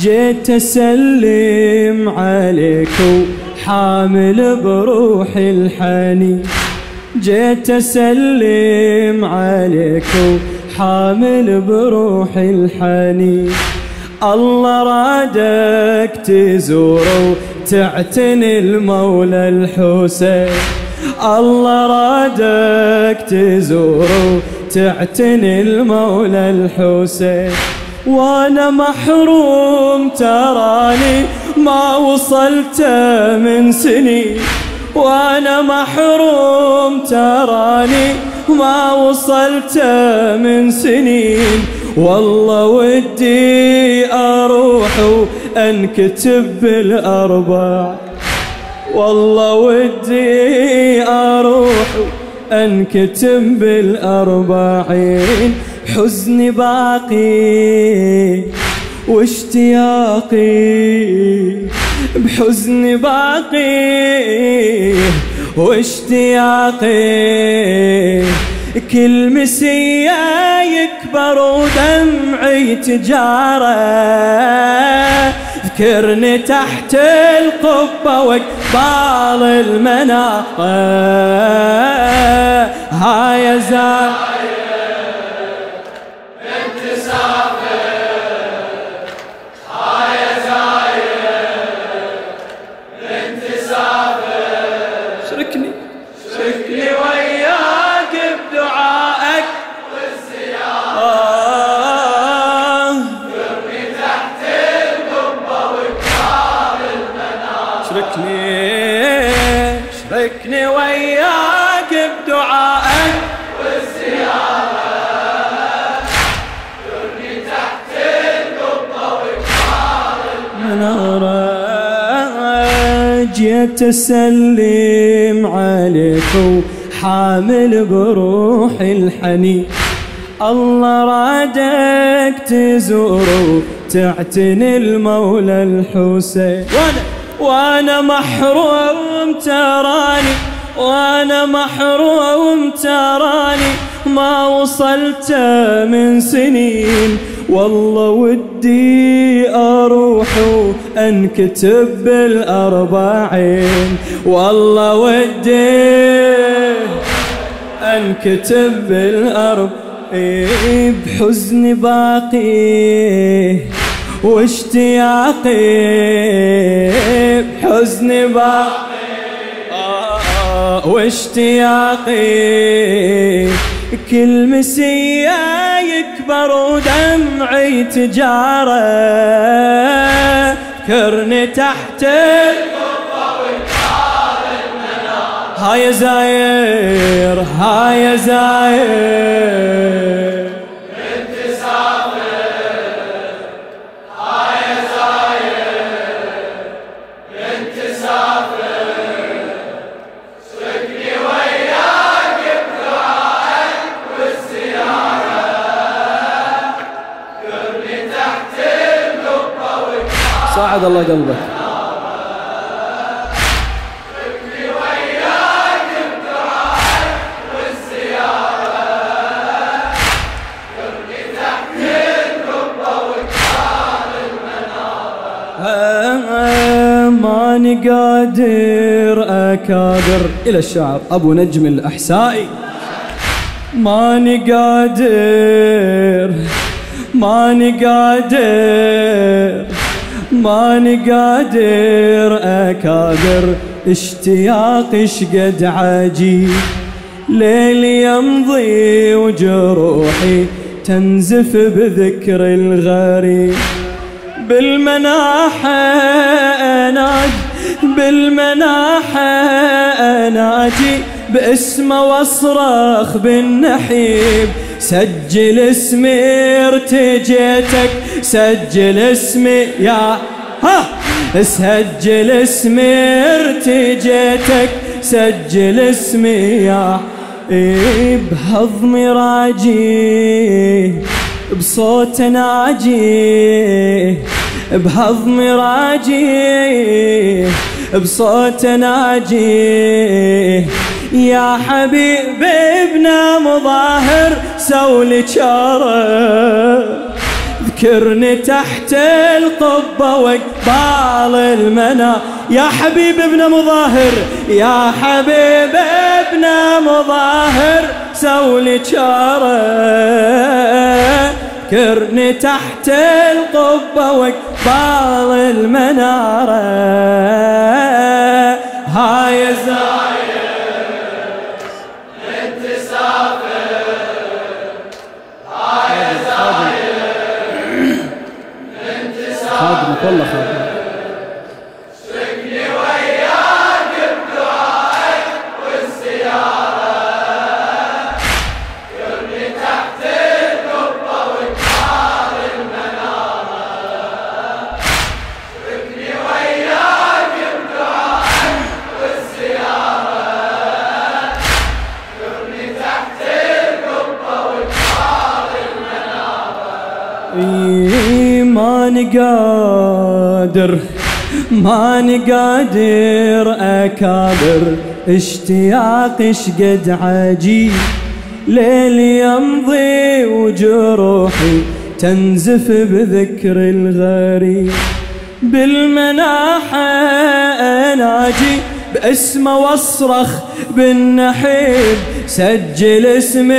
جيت أسلم عليك وحامل بروحي الحنين. جيت أسلم عليك وحامل بروحي الحنين. الله رادك تزور وتعتني المولى الحسين. الله رادك تزور وتعتني المولى الحسين. وأنا محروم تراني ما وصلت من سنين وأنا محروم تراني ما وصلت من سنين. والله ودي أروح وأنكتب بالأربع. والله ودي أروح انكتب بالأربعين. حزني باقي واشتياقي بحزني باقي واشتياقي. كل مسية يكبر ودمعي تجارة. ذكرني تحت القبة وقبال المناقة. هاي زار شركني جيت اسلم عليك وحامل بروحي الحنين. الله رادك تزور وتعتني المولى الحسين. وأنا وأنا محروم تراني. وأنا محروم تراني ما وصلت من سنين. والله ودي أروح وأنكتب بالأربعين. والله ودي أنكتب بالأربعين. بحزن باقي واشتياقي. بحزن باقي واشتياقي كل مسية يكبر ودمعي تجارة. كرني تحت هاي زاير هاي زاير. ساعد الله قلبك. ماني قادر أكابر. إلى الشعر. أبو نجم الأحسائي. ماني قادر. ماني قادر. ماني قادر أكابر اشتياقي شقد عجيب ليلي يمضي وجروحي تنزف بذكر الغريب بالمناحة أناد بالمناحة أناجي. باسمه واصرخ بالنحيب سجل اسمي ارتجيتك. سجل اسمي يا ها. سجل اسمي ارتجيتك سجل اسمي يا بهضمي راجي. بصوت ناجي. بهضمي راجي. بصوت ناجي. يا حبيب ابن مظاهر سولي شارة ذكرني تحت القبة وقبال المنى. يا حبيب ابن مظاهر يا حبيب ابن مظاهر سولي شارة ذكرني تحت القبة وقبال المنارة. سافر خادمك والله ماني قادر ماني قادر أكابر. اشتياق شقد عجيب ليل يمضي وجروحي تنزف بذكر الغريب بالمناحة أناجي. باسمه واصرخ بالنحيب سجل اسمي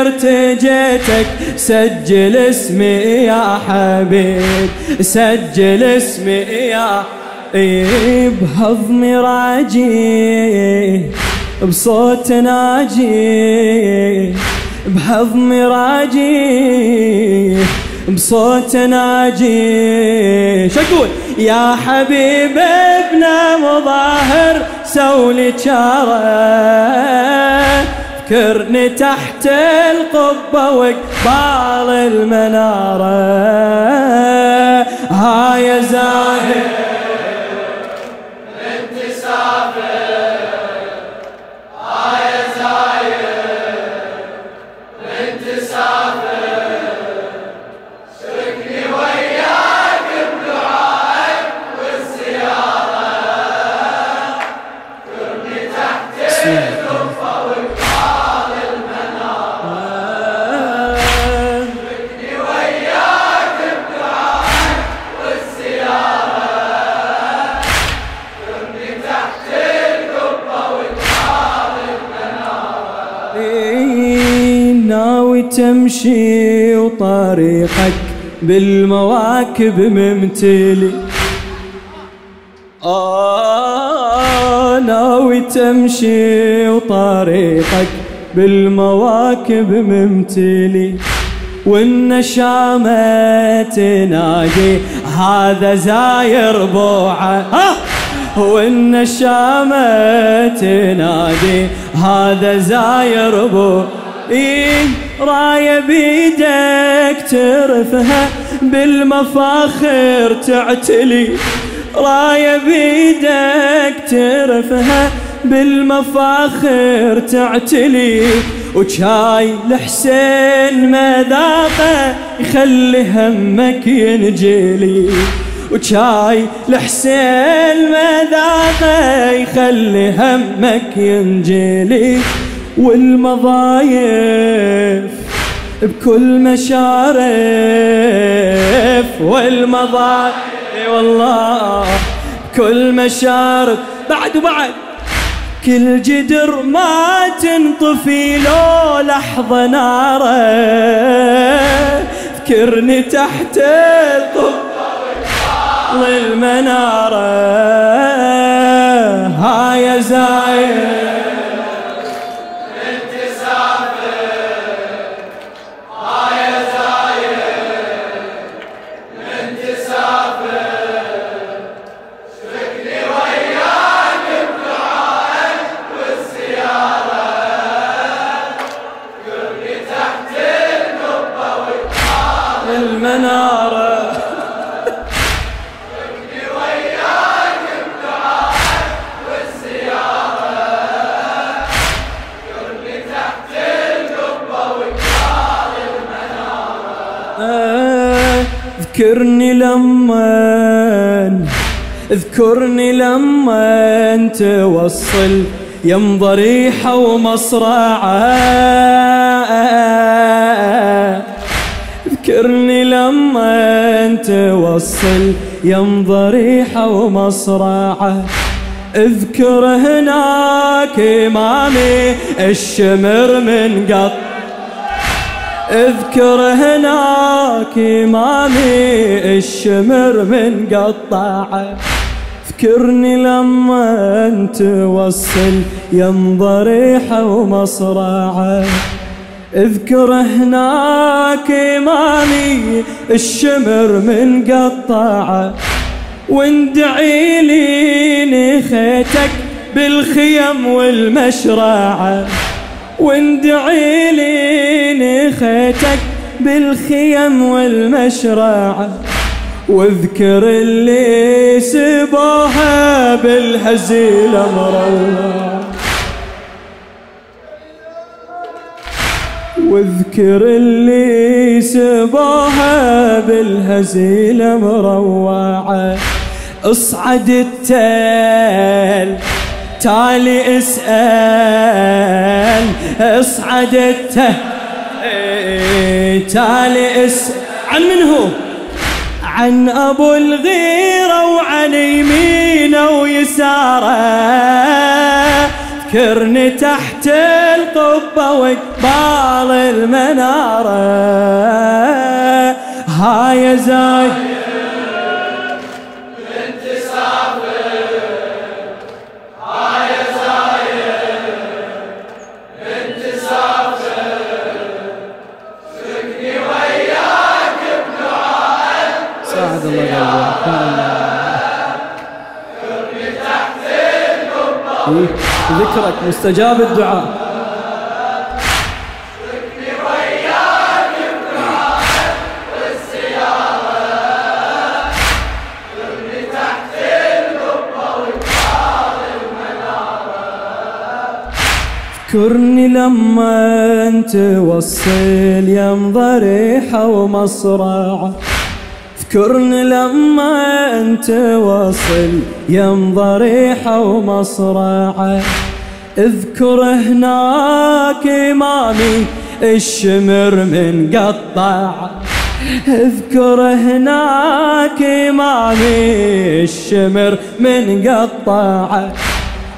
ارتجيتك سجل اسمي يا حبيب سجل اسمي يا بهضمي راجي بصوت ناجي بهضمي راجي بصوت ناجي. شقول يا حبيب ابن مظاهر سولي شاره فكرني تحت القبة وقبال المنارة. هاي زاهر تمشي وطريقك بالمواكب ممتلي آه ناوي تمشي وطريقك بالمواكب ممتلي والنشامة تنادي هذا زاير بوعة. والنشامة تنادي هذا زاير بوعة. إيه! راية بيدك ترفها بالمفاخر تعتلي. راية بيدك ترفها بالمفاخر تعتلي. وشاي لحسين مذاقه يخلي همك ينجلي. وشاي لحسين مذاقه يخلي همك ينجلي. والمضايف بكل مشارف والمضايف والله كل مشارف. بعد وبعد كل جدر ما تنطفي لو لحظة ناره. فكرني تحت المنارة هاي زايد. اذكرني لما اذكرني لما توصل يم ضريحة ومصرعة اذكرني لما توصل يم ضريحة ومصرعة اذكر هناك إمامي الشمر من قط اذكر هناك إمامي الشمر من قطعة. اذكرني لما أنت وصل يم ضريحه ومصرعه اذكر هناك إمامي الشمر من قطعة. واندعي لي نخيتك بالخيم والمشرعة. واندعي لي نخيتك بالخيم والمشرعة واذكر اللي سباها بالهزيل مروع واذكر اللي سباها بالهزيل مروعه اصعد التل تالي اسأل اصعد التل تالي اسأل. عن من هو؟ عن أبو الغيرة وعن يمينه ويساره ذكرني تحت القبة وقبال المنارة. هاي زاي ذكرك مستجاب الدعاء. اذكرني لما أنت وصل يم ضريحة ومصرعة اذكرني لما انت واصل يم ضريحة ومصرعة اذكر هناك إمامي الشمر من قطع. اذكر هناك إمامي الشمر من قطع.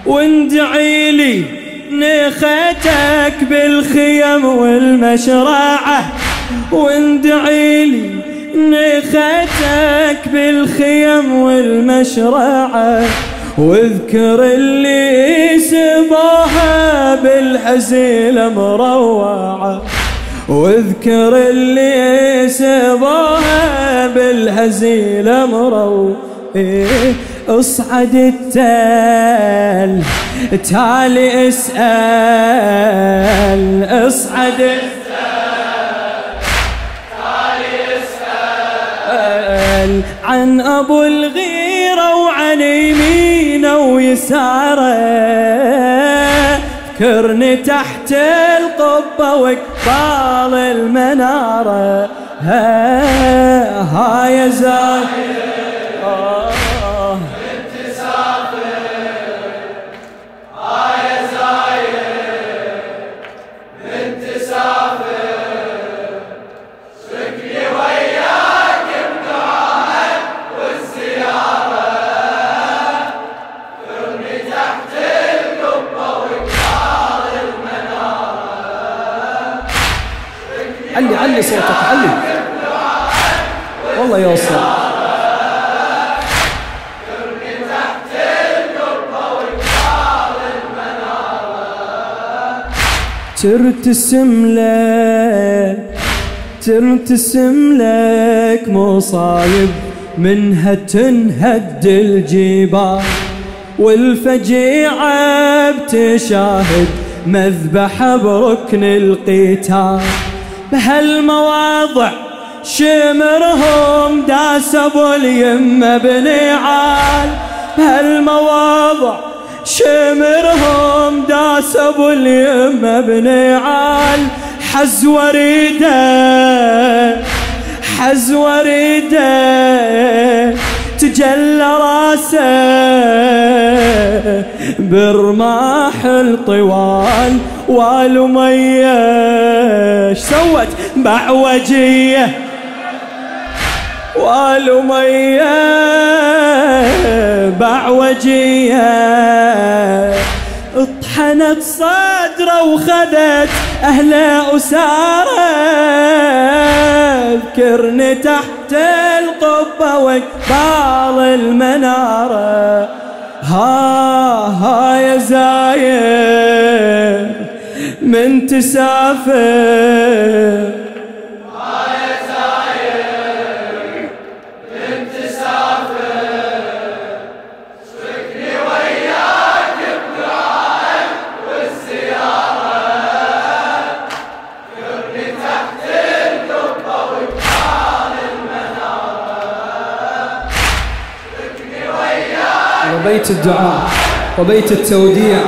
واندعي لي نخيتك بالخيم والمشرعة. واندعي لي نخيتك بالخيم والمشرعة واذكر اللي سباها بالحزيلة مروعة. واذكر اللي سباها بالهزيلة مروعة. اصعد التال تالي اسأل اصعد التال عن أبو الغيرة وعن يمينه ويساره. كرني تحت القبة وقبال المنارة. ها, ها يا زاهر ترتسم لك ترتسم لك مصايب منها تنهد الجبال. والفجيعة بتشاهد مذبح بركن القتال. بهالمواضع شمرهم داس أبو اليمة بنعال بهالمواضع شمرهم داس أبو اليمه بنعال حز وريده حز وريده تجلى راسه برماح الطوال. والمية سوت؟ بعوجية والمية بعوجية اطحنت صدره وخذت أهله أسارة ذكرني تحت القبة وقبال المنارة. ها ها يا زاير من تسافر؟ وبيت الدعاء وبيت التوديع.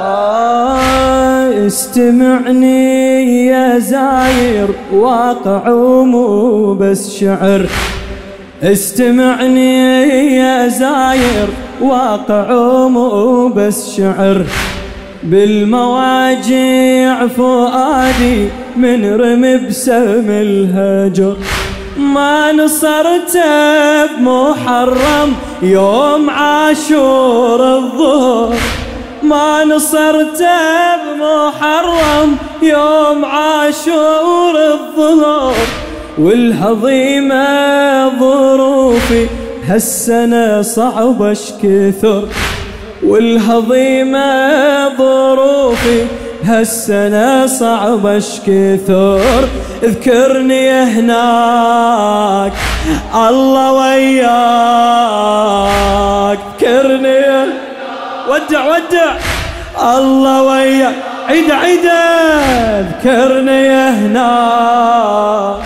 آه، استمعني يا زاير واقع مو بس شعر. استمعني يا زاير واقع مو بس شعر. بالمواجع فؤادي من رمي بسهم الهجر. ما نصرت بمحرم يوم عاشور الظهر. ما نصرت بمحرم يوم عاشور الظهر. والهضيمة ظروفي هالسنة صعبة كثر والهضيمة ظروفي هالسنة صعبة كثر اذكرني هناك الله وياك. اذكرني ودع ودع. الله وياك. عيد عيد. اذكرني هناك.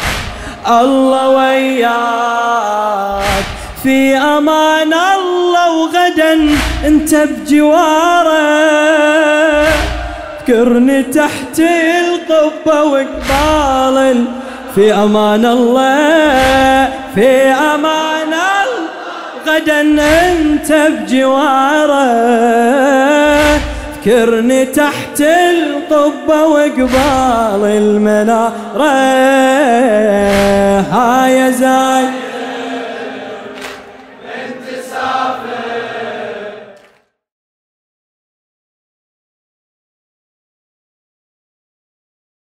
الله وياك. في أمان الله وغدا. انت بجواره اذكرني تحت القبة وقبال في أمان الله في أمان الله غدا انت بجواره. اذكرني تحت القبة وقبال المنارة. ها يا زايد